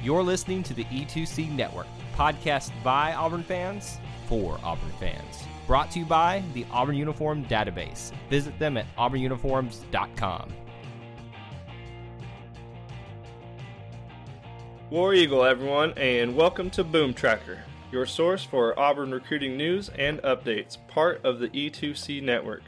You're listening to the E2C Network, podcast by Auburn fans for Auburn fans. Brought to you by the Auburn Uniform Database. Visit them at auburnuniforms.com. War Eagle, everyone, and welcome to Boom Tracker, your source for Auburn recruiting news and updates, part of the E2C network.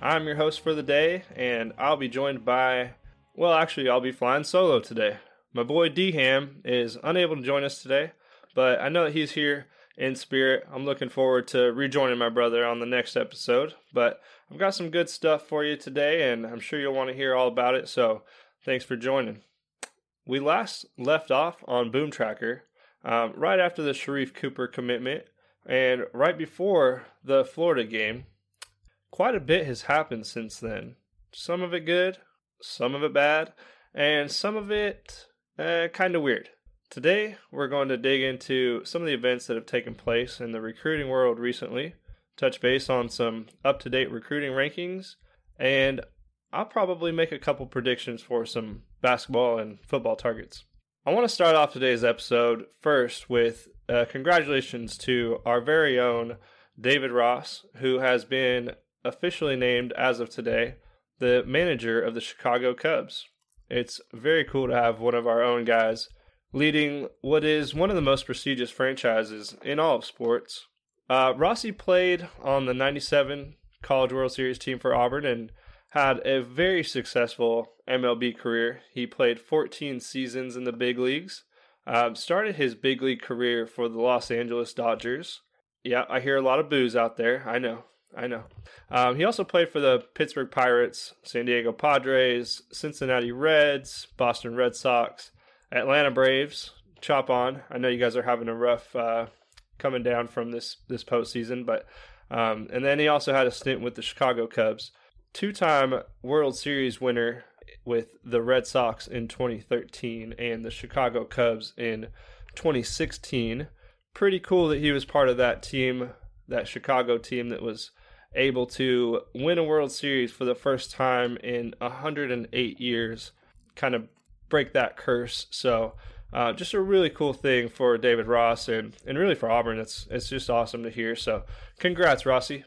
I'm your host for the day, and I'll be joined by, well, actually, I'll be flying solo today. My boy D Ham is unable to join us today, but I know that he's here in spirit. I'm looking forward to rejoining my brother on the next episode. But I've got some good stuff for you today, and I'm sure you'll want to hear all about it. So thanks for joining. We last left off on Boom Tracker um, right after the Sharife Cooper commitment and right before the Florida game. Quite a bit has happened since then. Some of it good, some of it bad, and some of it uh, kind of weird. Today, we're going to dig into some of the events that have taken place in the recruiting world recently, touch base on some up to date recruiting rankings, and I'll probably make a couple predictions for some basketball and football targets. I want to start off today's episode first with uh, congratulations to our very own David Ross, who has been officially named as of today the manager of the Chicago Cubs. It's very cool to have one of our own guys leading what is one of the most prestigious franchises in all of sports. Uh, Rossi played on the 97 College World Series team for Auburn and had a very successful MLB career. He played 14 seasons in the big leagues. Um, started his big league career for the Los Angeles Dodgers. Yeah, I hear a lot of boos out there. I know. I know. Um, he also played for the Pittsburgh Pirates, San Diego Padres, Cincinnati Reds, Boston Red Sox, Atlanta Braves. Chop on. I know you guys are having a rough uh, coming down from this this postseason, but um, and then he also had a stint with the Chicago Cubs two time World Series winner with the Red Sox in 2013 and the Chicago Cubs in 2016. Pretty cool that he was part of that team, that Chicago team that was able to win a World Series for the first time in 108 years, kind of break that curse. So, uh, just a really cool thing for David Ross and, and really for Auburn. It's it's just awesome to hear. So, congrats, Rossi.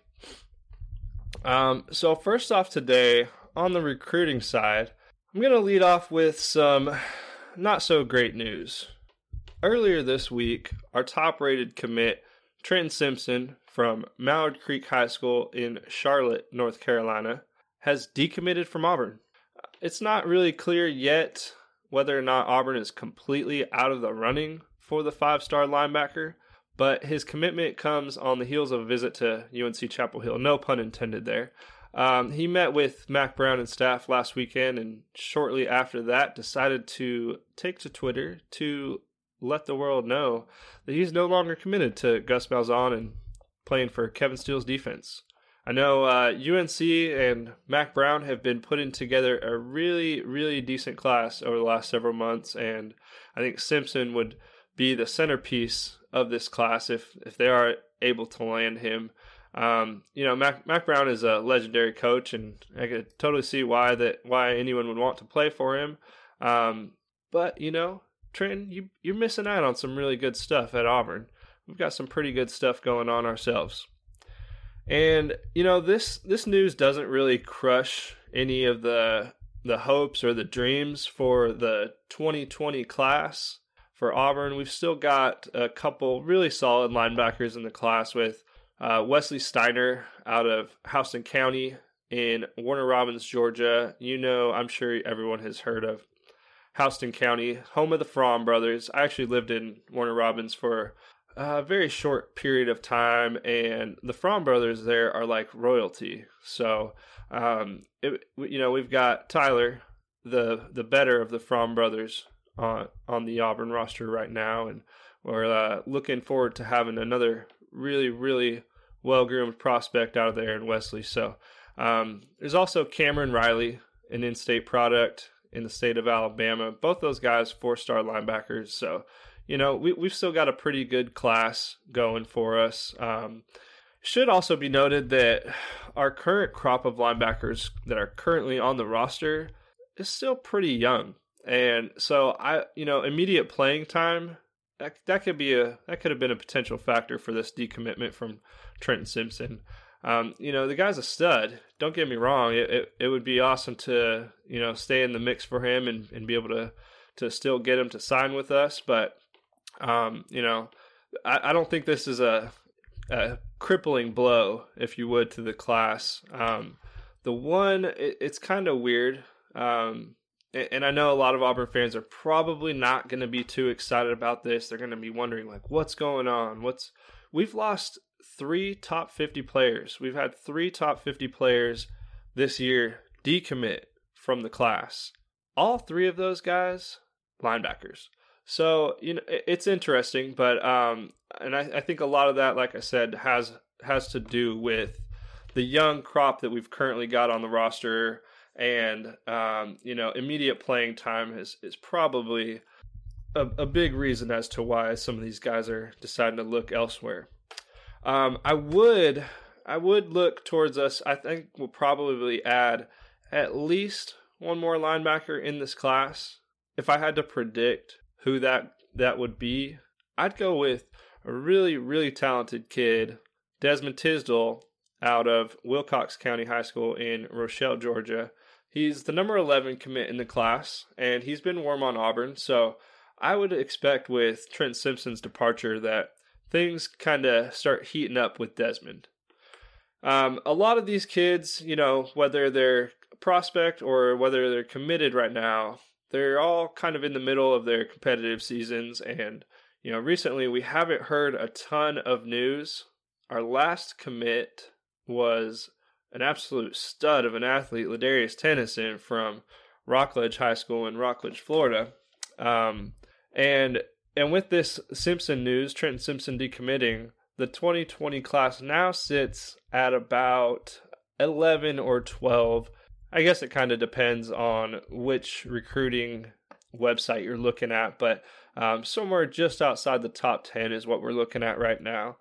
Um, so first off today on the recruiting side, I'm going to lead off with some not so great news. Earlier this week, our top rated commit, Trenton Simpson from Mallard Creek High School in Charlotte, North Carolina, has decommitted from Auburn. It's not really clear yet whether or not Auburn is completely out of the running for the five star linebacker, but his commitment comes on the heels of a visit to UNC Chapel Hill. No pun intended there. Um, he met with Mack Brown and staff last weekend, and shortly after that, decided to take to Twitter to let the world know that he's no longer committed to Gus Malzahn and playing for Kevin Steele's defense. I know uh, UNC and Mack Brown have been putting together a really, really decent class over the last several months, and I think Simpson would be the centerpiece of this class if if they are able to land him. Um, you know, Mack, Mack Brown is a legendary coach, and I could totally see why that why anyone would want to play for him. Um, but you know, Trenton, you you're missing out on some really good stuff at Auburn. We've got some pretty good stuff going on ourselves. And you know, this this news doesn't really crush any of the the hopes or the dreams for the 2020 class for Auburn. We've still got a couple really solid linebackers in the class with uh, Wesley Steiner out of Houston County in Warner Robins, Georgia. You know, I'm sure everyone has heard of Houston County, home of the Fromm brothers. I actually lived in Warner Robins for a very short period of time, and the Fromm brothers there are like royalty. So, um, it, you know, we've got Tyler, the the better of the Fromm brothers, on on the Auburn roster right now, and we're uh, looking forward to having another really really well groomed prospect out of there in Wesley. So um, there's also Cameron Riley, an in-state product in the state of Alabama. Both those guys four star linebackers. So you know we we've still got a pretty good class going for us. Um, should also be noted that our current crop of linebackers that are currently on the roster is still pretty young. and so I, you know, immediate playing time that that could be a that could have been a potential factor for this decommitment from Trenton Simpson. Um, you know, the guy's a stud. Don't get me wrong. It, it, it would be awesome to you know stay in the mix for him and, and be able to to still get him to sign with us. But um, you know, I, I don't think this is a a crippling blow, if you would, to the class. Um, the one, it, it's kind of weird. Um, and, and I know a lot of Auburn fans are probably not going to be too excited about this. They're going to be wondering, like, what's going on? What's we've lost three top 50 players. We've had three top 50 players this year decommit from the class. All three of those guys, linebackers. So you know it's interesting, but um, and I, I think a lot of that, like I said, has has to do with the young crop that we've currently got on the roster, and um, you know immediate playing time is is probably a, a, big reason as to why some of these guys are deciding to look elsewhere. Um, I would I would look towards us. I think we'll probably add at least one more linebacker in this class. If I had to predict who that that would be, I'd go with a really really talented kid, Desmond Tisdol, out of Wilcox County High School in Rochelle, Georgia. He's the number 11 commit in the class, and he's been warm on Auburn. So I would expect with Trent Simpson's departure that things kind of start heating up with Desmond. Um, a lot of these kids, you know, whether they're prospect or whether they're committed right now, they're all kind of in the middle of their competitive seasons. And, you know, recently we haven't heard a ton of news. Our last commit was an absolute stud of an athlete, Ladarius Tennison from Rockledge High School in Rockledge, Florida. Um, and and with this Simpson news, Trenton Simpson decommitting, the 2020 class now sits at about 11 or 12 I guess it kind of depends on which recruiting website you're looking at, but um, somewhere just outside the top 10 is what we're looking at right now.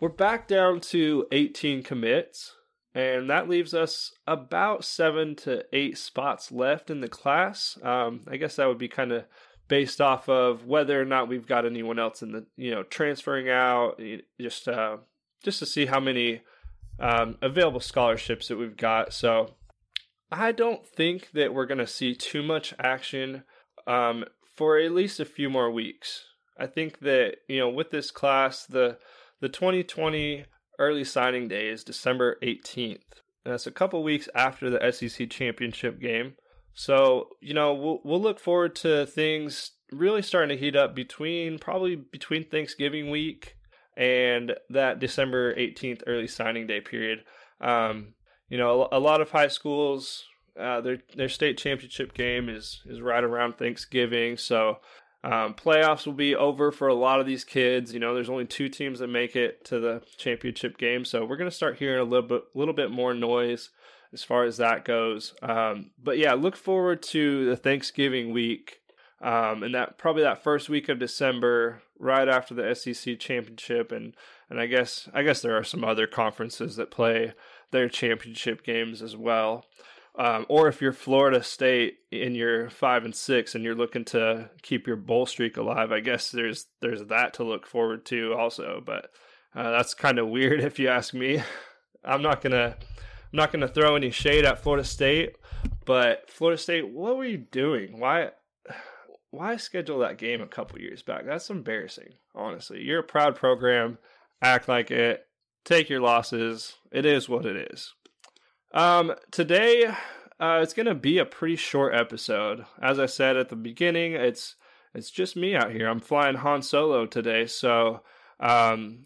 We're back down to 18 commits, and that leaves us about seven to eight spots left in the class. Um, I guess that would be kind of based off of whether or not we've got anyone else in the you know transferring out, just uh, just to see how many um, available scholarships that we've got. So I don't think that we're going to see too much action um, for at least a few more weeks. I think that you know with this class, the the 2020 early signing day is December 18th. And that's a couple weeks after the SEC championship game. So you know we'll we'll look forward to things really starting to heat up between probably between Thanksgiving week and that December 18th early signing day period. Um, you know, a, a lot of high schools, uh, their their state championship game is is right around Thanksgiving, so um, playoffs will be over for a lot of these kids. You know, there's only two teams that make it to the championship game, so we're gonna start hearing a little bit little bit more noise as far as that goes. Um, but yeah, look forward to the Thanksgiving week. Um, and that probably that first week of December, right after the SEC championship, and and I guess I guess there are some other conferences that play their championship games as well. Um, or if you're Florida State and you're five and six and you're looking to keep your bowl streak alive, I guess there's there's that to look forward to also. But uh, that's kind of weird if you ask me. I'm not gonna I'm not gonna throw any shade at Florida State, but Florida State, what were you doing? Why why schedule that game a couple years back? That's embarrassing, honestly. You're a proud program. Act like it take your losses. It is what it is. Um, today, uh, it's gonna be a pretty short episode. As I said at the beginning, it's it's just me out here. I'm flying Han Solo today, so um,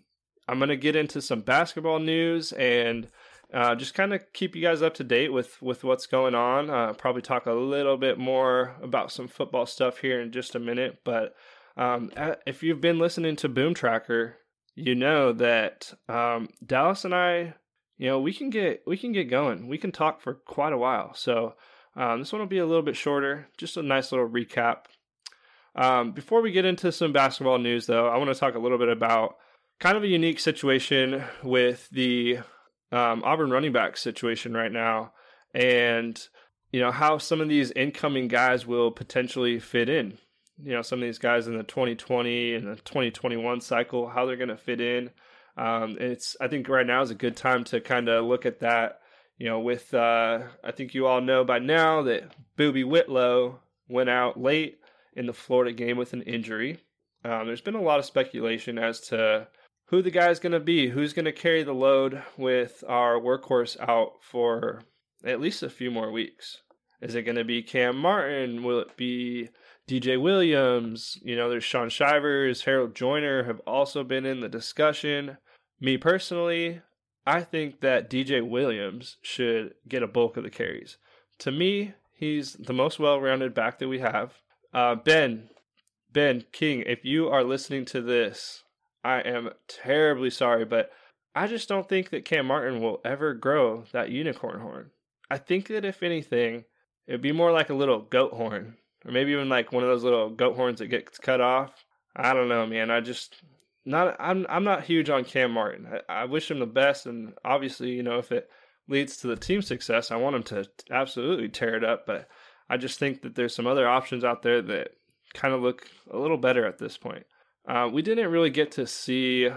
I'm gonna get into some basketball news and uh, just kind of keep you guys up to date with with what's going on. Uh, probably talk a little bit more about some football stuff here in just a minute, but um, if you've been listening to Boom Tracker, you know that um, Dallas and I, you know, we can get we can get going. We can talk for quite a while. So um, this one will be a little bit shorter, just a nice little recap. Um, before we get into some basketball news, though, I want to talk a little bit about kind of a unique situation with the um, Auburn running back situation right now, and you know, how some of these incoming guys will potentially fit in. You know, some of these guys in the 2020 and the 2021 cycle, how they're going to fit in. Um, it's I think right now is a good time to kind of look at that. You know, with uh, I think you all know by now that Boobee Whitlow went out late in the Florida game with an injury. Um, there's been a lot of speculation as to who the guy's going to be, who's going to carry the load with our workhorse out for at least a few more weeks. Is it going to be Kam Martin? Will it be DJ Williams? You know, there's Shaun Shivers, Harold Joiner have also been in the discussion. Me personally, I think that DJ Williams should get a bulk of the carries. To me, he's the most well rounded back that we have. Uh, ben, Ben King, if you are listening to this, I am terribly sorry, but I just don't think that Kam Martin will ever grow that unicorn horn. I think that if anything, it'd be more like a little goat horn, or maybe even like one of those little goat horns that gets cut off. I don't know, man. I just not. I'm I'm not huge on Kam Martin. I, I wish him the best, and obviously, you know, if it leads to the team success, I want him to absolutely tear it up. But I just think that there's some other options out there that kind of look a little better at this point. Uh, we didn't really get to see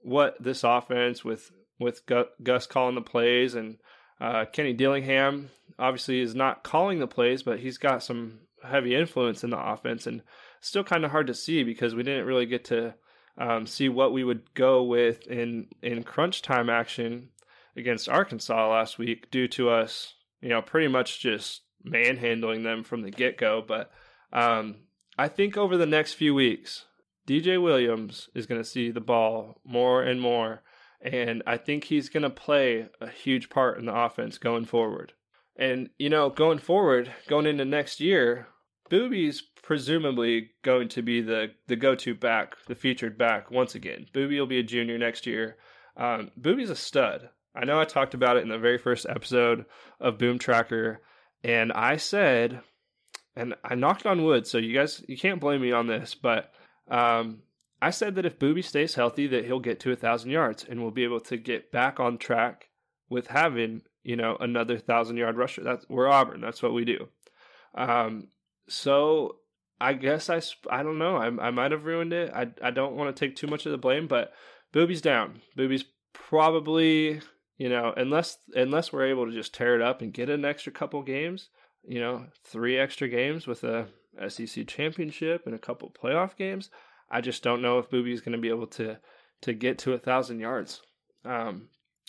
what this offense with with Gus calling the plays and uh, Kenny Dillingham obviously is not calling the plays, but he's got some heavy influence in the offense, and still kind of hard to see because we didn't really get to um, see what we would go with in in crunch time action against Arkansas last week due to us, you know, pretty much just manhandling them from the get go. But um, I think over the next few weeks, DJ Williams is going to see the ball more and more and I think he's going to play a huge part in the offense going forward. And, you know, going forward, going into next year, Boobee's presumably going to be the, the go to back, the featured back once again. Boobee will be a junior next year. Um, Boobee's a stud. I know I talked about it in the very first episode of Boom Tracker, and I said, and I knocked on wood, so you guys, you can't blame me on this, but um, I said that if Boobee stays healthy, that he'll get to a thousand yards and we'll be able to get back on track with having you know another thousand yard rusher. That's we're Auburn. That's what we do. Um, so I guess I I don't know. I I might have ruined it. I I don't want to take too much of the blame, but Boobee's down. Boobee's probably you know unless unless we're able to just tear it up and get an extra couple games. You know, three extra games with a SEC championship and a couple playoff games. I just don't know if Boobee's going to be able to to get to a thousand yards. Um,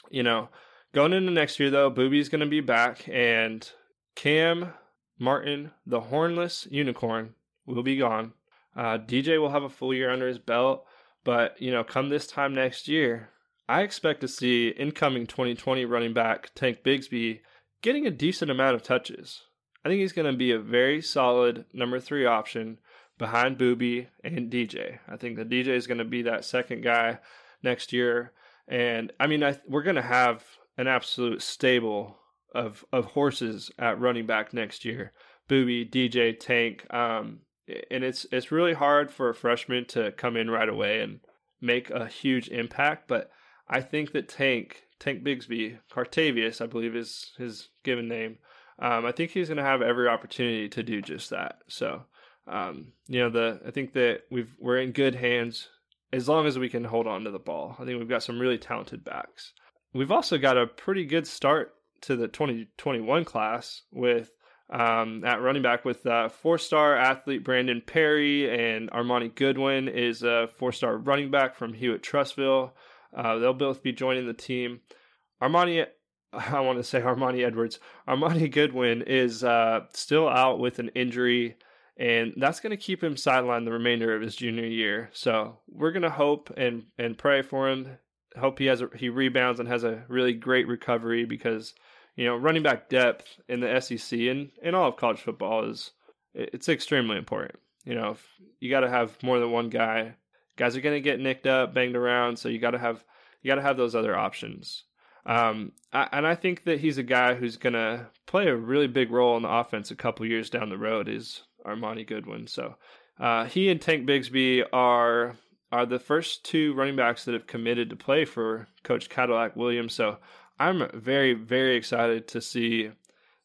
you know, going into next year though, Boobee's going to be back, and Kam Martin, the hornless unicorn, will be gone. Uh, DJ will have a full year under his belt, but you know, come this time next year, I expect to see incoming 2020 running back Tank Bigsby getting a decent amount of touches. I think he's going to be a very solid number three option behind Boobee and DJ. I think the DJ is going to be that second guy next year. And I mean, I, we're going to have an absolute stable of of horses at running back next year. Boobee, DJ, Tank. Um, and it's it's really hard for a freshman to come in right away and make a huge impact. But I think that Tank, Tank Bigsby, Cartavious, I believe is his given name. Um, I think he's going to have every opportunity to do just that. So um, you know, the I think that we've we're in good hands as long as we can hold on to the ball. I think we've got some really talented backs. We've also got a pretty good start to the 2021 class with um, at running back with uh, four-star athlete Brandon Perry and Armoni Goodwin is a four-star running back from Hewitt Trussville. Uh, they'll both be joining the team. Armani, I want to say Armani Edwards. Armoni Goodwin is uh, still out with an injury and that's going to keep him sidelined the remainder of his junior year. So we're going to hope and and pray for him. Hope he has a, he rebounds and has a really great recovery because you know running back depth in the SEC and in all of college football is it's extremely important. You know, you got to have more than one guy. Guys are going to get nicked up, banged around, so you got to have you got to have those other options. Um, I, and I think that he's a guy who's going to play a really big role in the offense a couple years down the road. Is Armoni Goodwin. So uh, he and Tank Bigsby are are the first two running backs that have committed to play for Coach Cadillac Williams. So I'm very very excited to see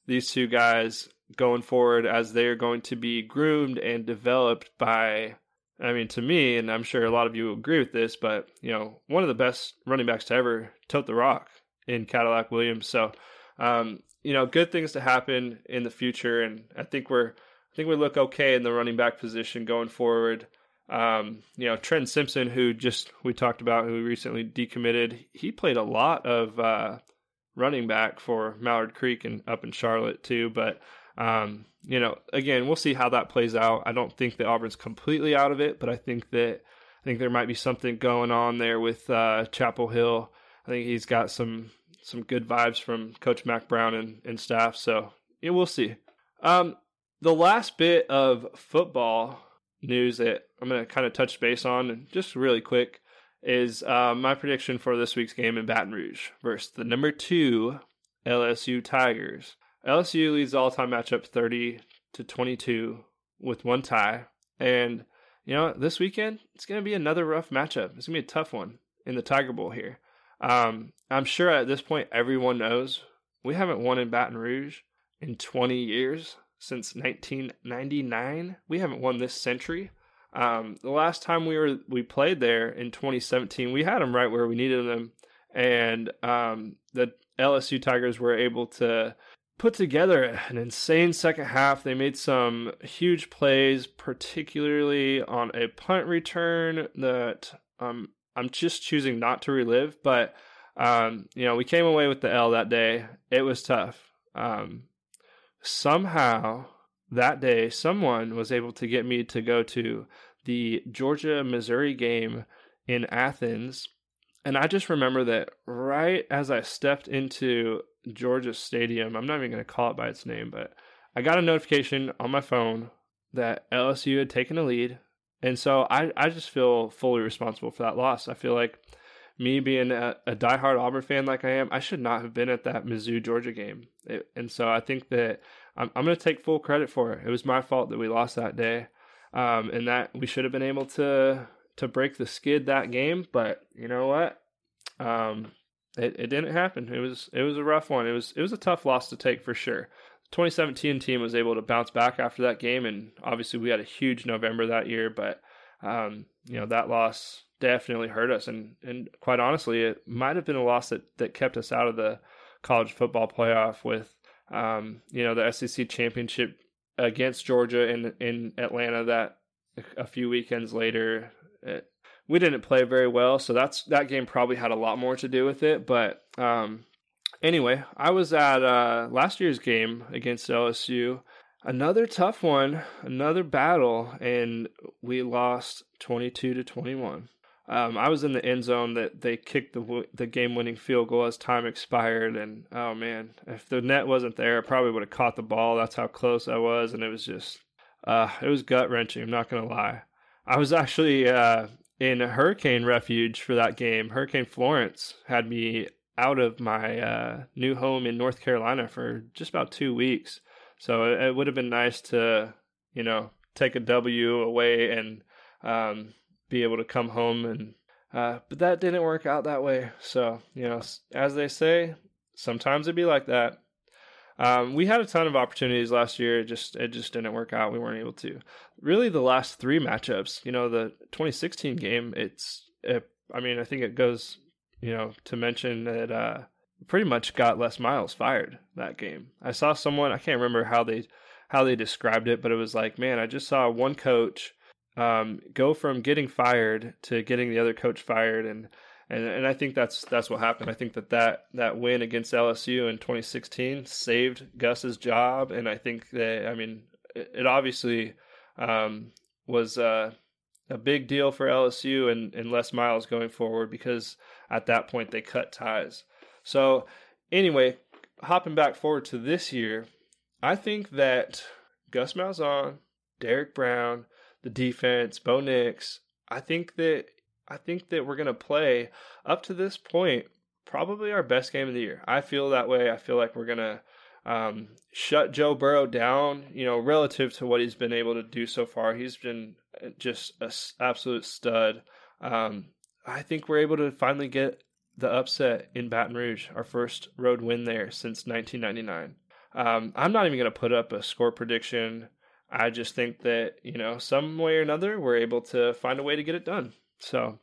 these two guys going forward as they are going to be groomed and developed by I mean to me and I'm sure a lot of you agree with this but you know one of the best running backs to ever tote the rock in Cadillac Williams so um, you know good things to happen in the future and I think we're I think we look okay in the running back position going forward um, you know Trent Simpson who just we talked about who recently decommitted he played a lot of uh, running back for Mallard Creek and up in Charlotte too but um, you know, again, we'll see how that plays out. I don't think that Auburn's completely out of it, but I think that I think there might be something going on there with uh, Chapel Hill. I think he's got some some good vibes from Coach Mack Brown and, and staff. So yeah, we'll see. Um, the last bit of football news that I'm going to kind of touch base on, just really quick, is uh, my prediction for this week's game in Baton Rouge versus the number two LSU Tigers. LSU leads all-time matchup 30 to 22 with one tie, and you know this weekend it's going to be another rough matchup. It's going to be a tough one in the Tiger Bowl here. Um, I'm sure at this point everyone knows we haven't won in Baton Rouge in 20 years since 1999. We haven't won this century. Um, the last time we were we played there in 2017, we had them right where we needed them, and um, the LSU Tigers were able to put together an insane second half. They made some huge plays, particularly on a punt return that um, I'm just choosing not to relive. But um, you know, we came away with the L that day. It was tough. Um, somehow that day, someone was able to get me to go to the Georgia Missouri game in Athens. And I just remember that right as I stepped into Georgia Stadium. I'm not even going to call it by its name, but I got a notification on my phone that LSU had taken a lead. And so I, I just feel fully responsible for that loss. I feel like me being a, a diehard Auburn fan like I am, I should not have been at that Mizzou Georgia game. It, and so I think that I'm, I'm going to take full credit for it. It was my fault that we lost that day. Um, and that we should have been able to to break the skid that game. But you know what? Um, it, it didn't happen. It was it was a rough one. It was it was a tough loss to take for sure. The 2017 team was able to bounce back after that game, and obviously we had a huge November that year. But um, you know that loss definitely hurt us, and and quite honestly, it might have been a loss that that kept us out of the college football playoff with um, you know the SEC championship against Georgia in in Atlanta that a few weekends later. It, we didn't play very well, so that's that game probably had a lot more to do with it. But um, anyway, I was at uh, last year's game against LSU, another tough one, another battle, and we lost twenty two to twenty one. Um, I was in the end zone that they kicked the the game winning field goal as time expired, and oh man, if the net wasn't there, I probably would have caught the ball. That's how close I was, and it was just uh, it was gut wrenching. I'm not gonna lie. I was actually uh, in hurricane refuge for that game. Hurricane Florence had me out of my uh, new home in North Carolina for just about two weeks. So it, it would have been nice to, you know, take a W away and um, be able to come home and. Uh, but that didn't work out that way. So you know, as they say, sometimes it'd be like that. Um, we had a ton of opportunities last year. It just it just didn't work out. We weren't able to. Really, the last three matchups. You know, the 2016 game. It's. It, I mean, I think it goes. You know, to mention that uh, pretty much got Les Miles fired that game. I saw someone. I can't remember how they how they described it, but it was like, man, I just saw one coach um, go from getting fired to getting the other coach fired, and and and I think that's that's what happened. I think that that, that win against LSU in 2016 saved Gus's job, and I think that I mean it, it obviously um, was uh, a big deal for LSU and, and Les Miles going forward because at that point they cut ties. So anyway, hopping back forward to this year, I think that Gus Malzahn, Derrick Brown, the defense, Bo Nix, I think that I think that we're to play up to this point probably our best game of the year. I feel that way. I feel like we're to um, shut Joe Burrow down, you know, relative to what he's been able to do so far. He's been just an absolute stud. Um, I think we're able to finally get the upset in Baton Rouge, our first road win there since 1999. um, I'm not even going to put up a score prediction. I just think that, you know, some way or another, we're able to find a way to get it done. So,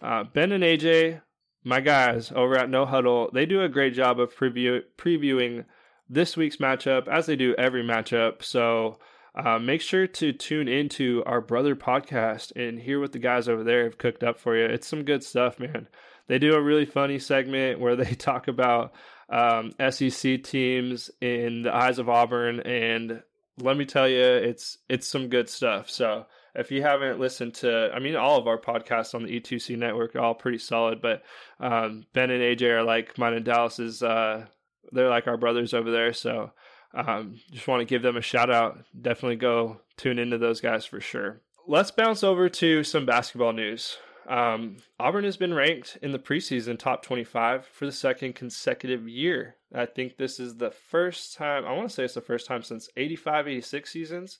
uh, Ben and AJ, my guys over at No Huddle, they do a great job of preview- previewing this week's matchup as they do every matchup. So, uh, make sure to tune into our brother podcast and hear what the guys over there have cooked up for you. It's some good stuff, man. They do a really funny segment where they talk about um, SEC teams in the eyes of Auburn, and let me tell you, it's it's some good stuff. So if you haven't listened to, I mean, all of our podcasts on the E2C network are all pretty solid, but um, Ben and AJ are like mine and Dallas's. Uh, they're like our brothers over there. So um, just want to give them a shout out. Definitely go tune into those guys for sure. Let's bounce over to some basketball news. Um, Auburn has been ranked in the preseason top 25 for the second consecutive year. I think this is the first time, I want to say it's the first time since 85, 86 seasons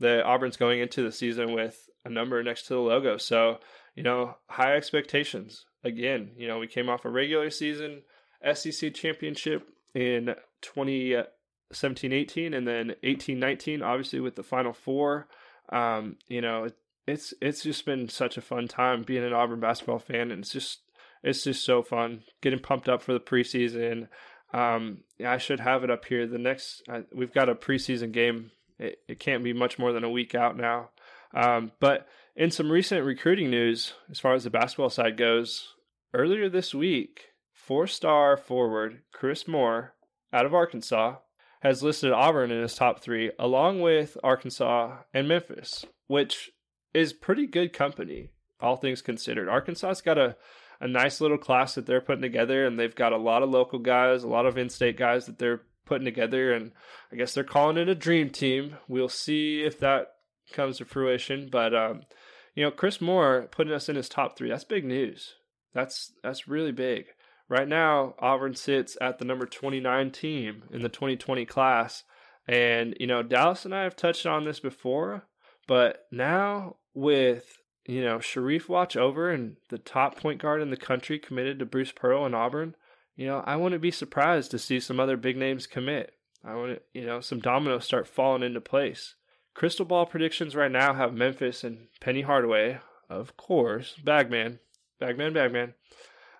that Auburn's going into the season with a number next to the logo. So, you know, high expectations. Again, you know, we came off a regular season SEC championship in 2017 18 and then 18 19, obviously, with the Final Four. Um, you know, it's it's just been such a fun time being an Auburn basketball fan, and it's just it's just so fun getting pumped up for the preseason. Um, I should have it up here. The next uh, we've got a preseason game. It, it can't be much more than a week out now. Um, but in some recent recruiting news, as far as the basketball side goes, earlier this week, four-star forward Chris Moore out of Arkansas has listed Auburn in his top three, along with Arkansas and Memphis, which is pretty good company, all things considered. Arkansas's got a, a nice little class that they're putting together, and they've got a lot of local guys, a lot of in state guys that they're putting together, and I guess they're calling it a dream team. We'll see if that comes to fruition. But um, you know, Chris Moore putting us in his top three, that's big news. That's that's really big. Right now, Auburn sits at the number 29 team in the 2020 class. And, you know, Dallas and I have touched on this before, but now with you know Sharife watch over and the top point guard in the country committed to Bruce Pearl and Auburn, you know I wouldn't be surprised to see some other big names commit. I want you know some dominoes start falling into place. Crystal ball predictions right now have Memphis and Penny Hardaway, of course, Bagman, Bagman, Bagman.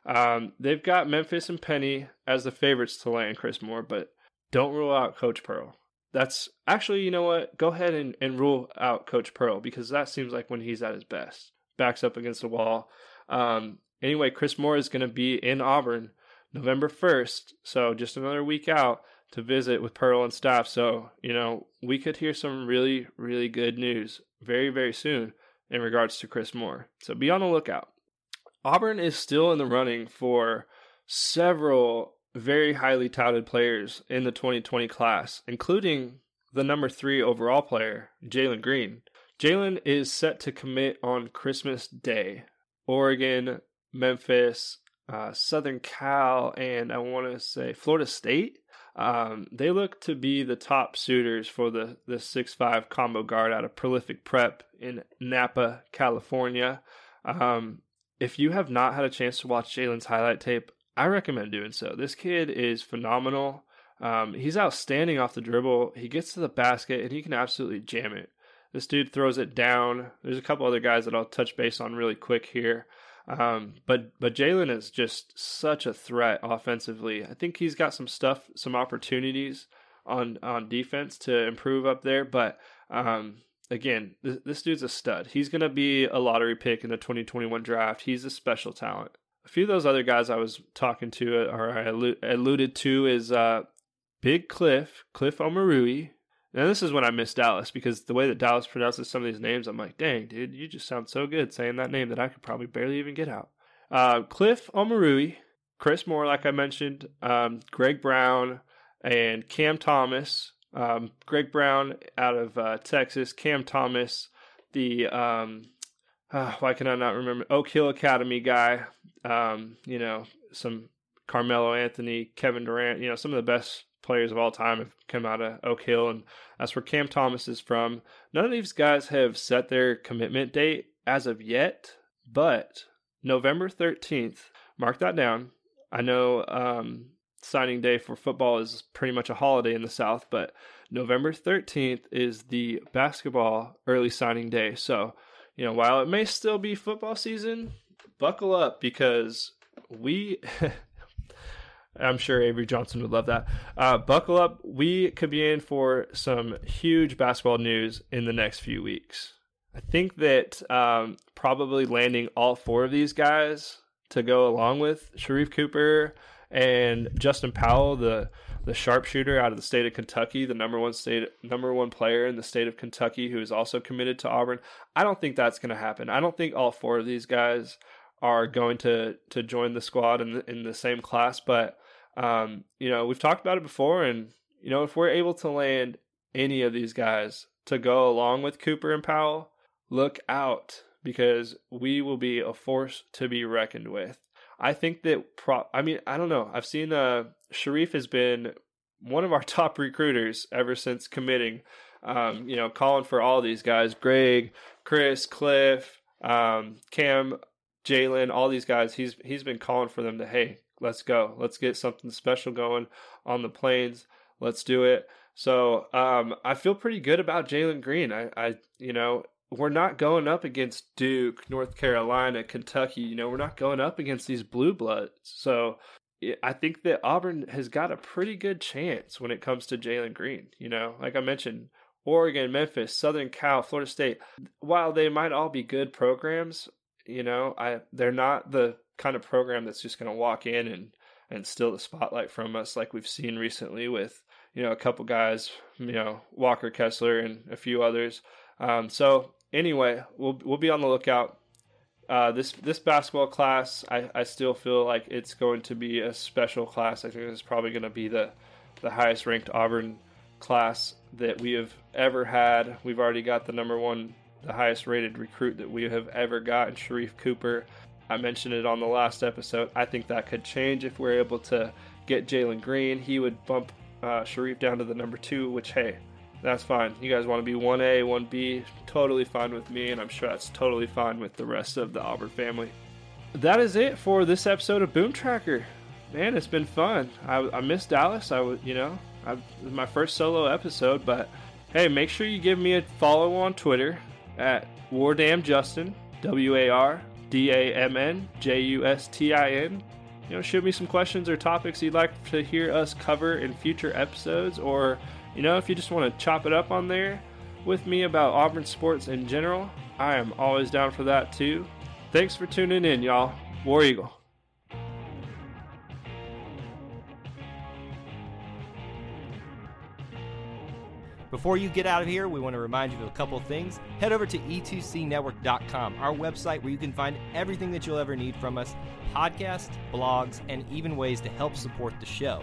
Um, they've got Memphis and Penny as the favorites to land Chris Moore, but don't rule out Coach Pearl that's actually, you know what? Go ahead and, and rule out Coach Pearl because that seems like when he's at his best. Backs up against the wall. Um, anyway, Chris Moore is going to be in Auburn November 1st. So just another week out to visit with Pearl and staff. So, you know, we could hear some really, really good news very, very soon in regards to Chris Moore. So be on the lookout. Auburn is still in the running for several very highly touted players in the 2020 class, including the number three overall player, Jalen Green. Jalen is set to commit on Christmas Day. Oregon, Memphis, uh, Southern Cal, and I want to say Florida State. Um, they look to be the top suitors for the the six five combo guard out of Prolific Prep in Napa, California. Um, if you have not had a chance to watch Jalen's highlight tape, I recommend doing so. This kid is phenomenal. Um, he's outstanding off the dribble. He gets to the basket and he can absolutely jam it. This dude throws it down. There's a couple other guys that I'll touch base on really quick here. Um, but but Jalen is just such a threat offensively. I think he's got some stuff, some opportunities on on defense to improve up there. But um, again, this, this dude's a stud. He's going to be a lottery pick in the 2021 draft. He's a special talent a few of those other guys I was talking to uh, or I alluded to is uh, Big Cliff, Cliff Omoruyi. Now this is when I miss Dallas because the way that Dallas pronounces some of these names, I'm like, dang, dude, you just sound so good saying that name that I could probably barely even get out. Uh, Cliff Omoruyi, Chris Moore, like I mentioned, um, Greg Brown, and Cam Thomas. Um, Greg Brown out of uh, Texas, Cam Thomas, the um, uh, why can I not remember Oak Hill Academy guy um, you know, some Carmelo Anthony, Kevin Durant, you know, some of the best players of all time have come out of Oak Hill, and that's where Cam Thomas is from. None of these guys have set their commitment date as of yet, but November 13th, mark that down. I know um, signing day for football is pretty much a holiday in the South, but November 13th is the basketball early signing day. So, you know, while it may still be football season, buckle up because we. I'm sure Avery Johnson would love that. Uh, buckle up. We could be in for some huge basketball news in the next few weeks. I think that um, probably landing all four of these guys to go along with Sharife Cooper and Justin Powell, the the sharpshooter out of the state of Kentucky, the number one state number one player in the state of Kentucky who is also committed to Auburn. I don't think that's going to happen. I don't think all four of these guys are going to to join the squad in the, in the same class, but um, you know, we've talked about it before and you know, if we're able to land any of these guys to go along with Cooper and Powell, look out because we will be a force to be reckoned with. I think that pro I mean, I don't know. I've seen uh Sharife has been one of our top recruiters ever since committing. Um, you know, calling for all these guys, Greg, Chris, Cliff, um, Cam, Jalen, all these guys. He's he's been calling for them to hey, let's go, let's get something special going on the plains. Let's do it. So um, I feel pretty good about Jalen Green. I, I, you know, we're not going up against Duke, North Carolina, Kentucky. You know, we're not going up against these blue bloods. So I think that Auburn has got a pretty good chance when it comes to Jalen Green. You know, like I mentioned, Oregon, Memphis, Southern Cal, Florida State. While they might all be good programs, you know, I they're not the kind of program that's just going to walk in and and steal the spotlight from us like we've seen recently with you know a couple guys, you know Walker Kessler and a few others. Um, so anyway, we'll we'll be on the lookout. Uh, this this basketball class, I, I still feel like it's going to be a special class. I think it's probably going to be the the highest ranked Auburn class that we have ever had. We've already got the number one, the highest rated recruit that we have ever gotten, Sharife Cooper. I mentioned it on the last episode. I think that could change if we're able to get Jalen Green. He would bump uh, Sharife down to the number two, which hey, that's fine. You guys want to be 1A, 1B, totally fine with me, and I'm sure that's totally fine with the rest of the Auburn family. That is it for this episode of Boom Tracker. Man, it's been fun. I, I missed Dallas. I was, you know, I, my first solo episode, but hey, make sure you give me a follow on Twitter at WarDamnJustin, W A R D A M N J U S T I N. You know, shoot me some questions or topics you'd like to hear us cover in future episodes or you know, if you just want to chop it up on there with me about Auburn sports in general, I am always down for that too. Thanks for tuning in, y'all. War Eagle. Before you get out of here, we want to remind you of a couple things. Head over to e2cnetwork.com, our website where you can find everything that you'll ever need from us podcasts, blogs, and even ways to help support the show.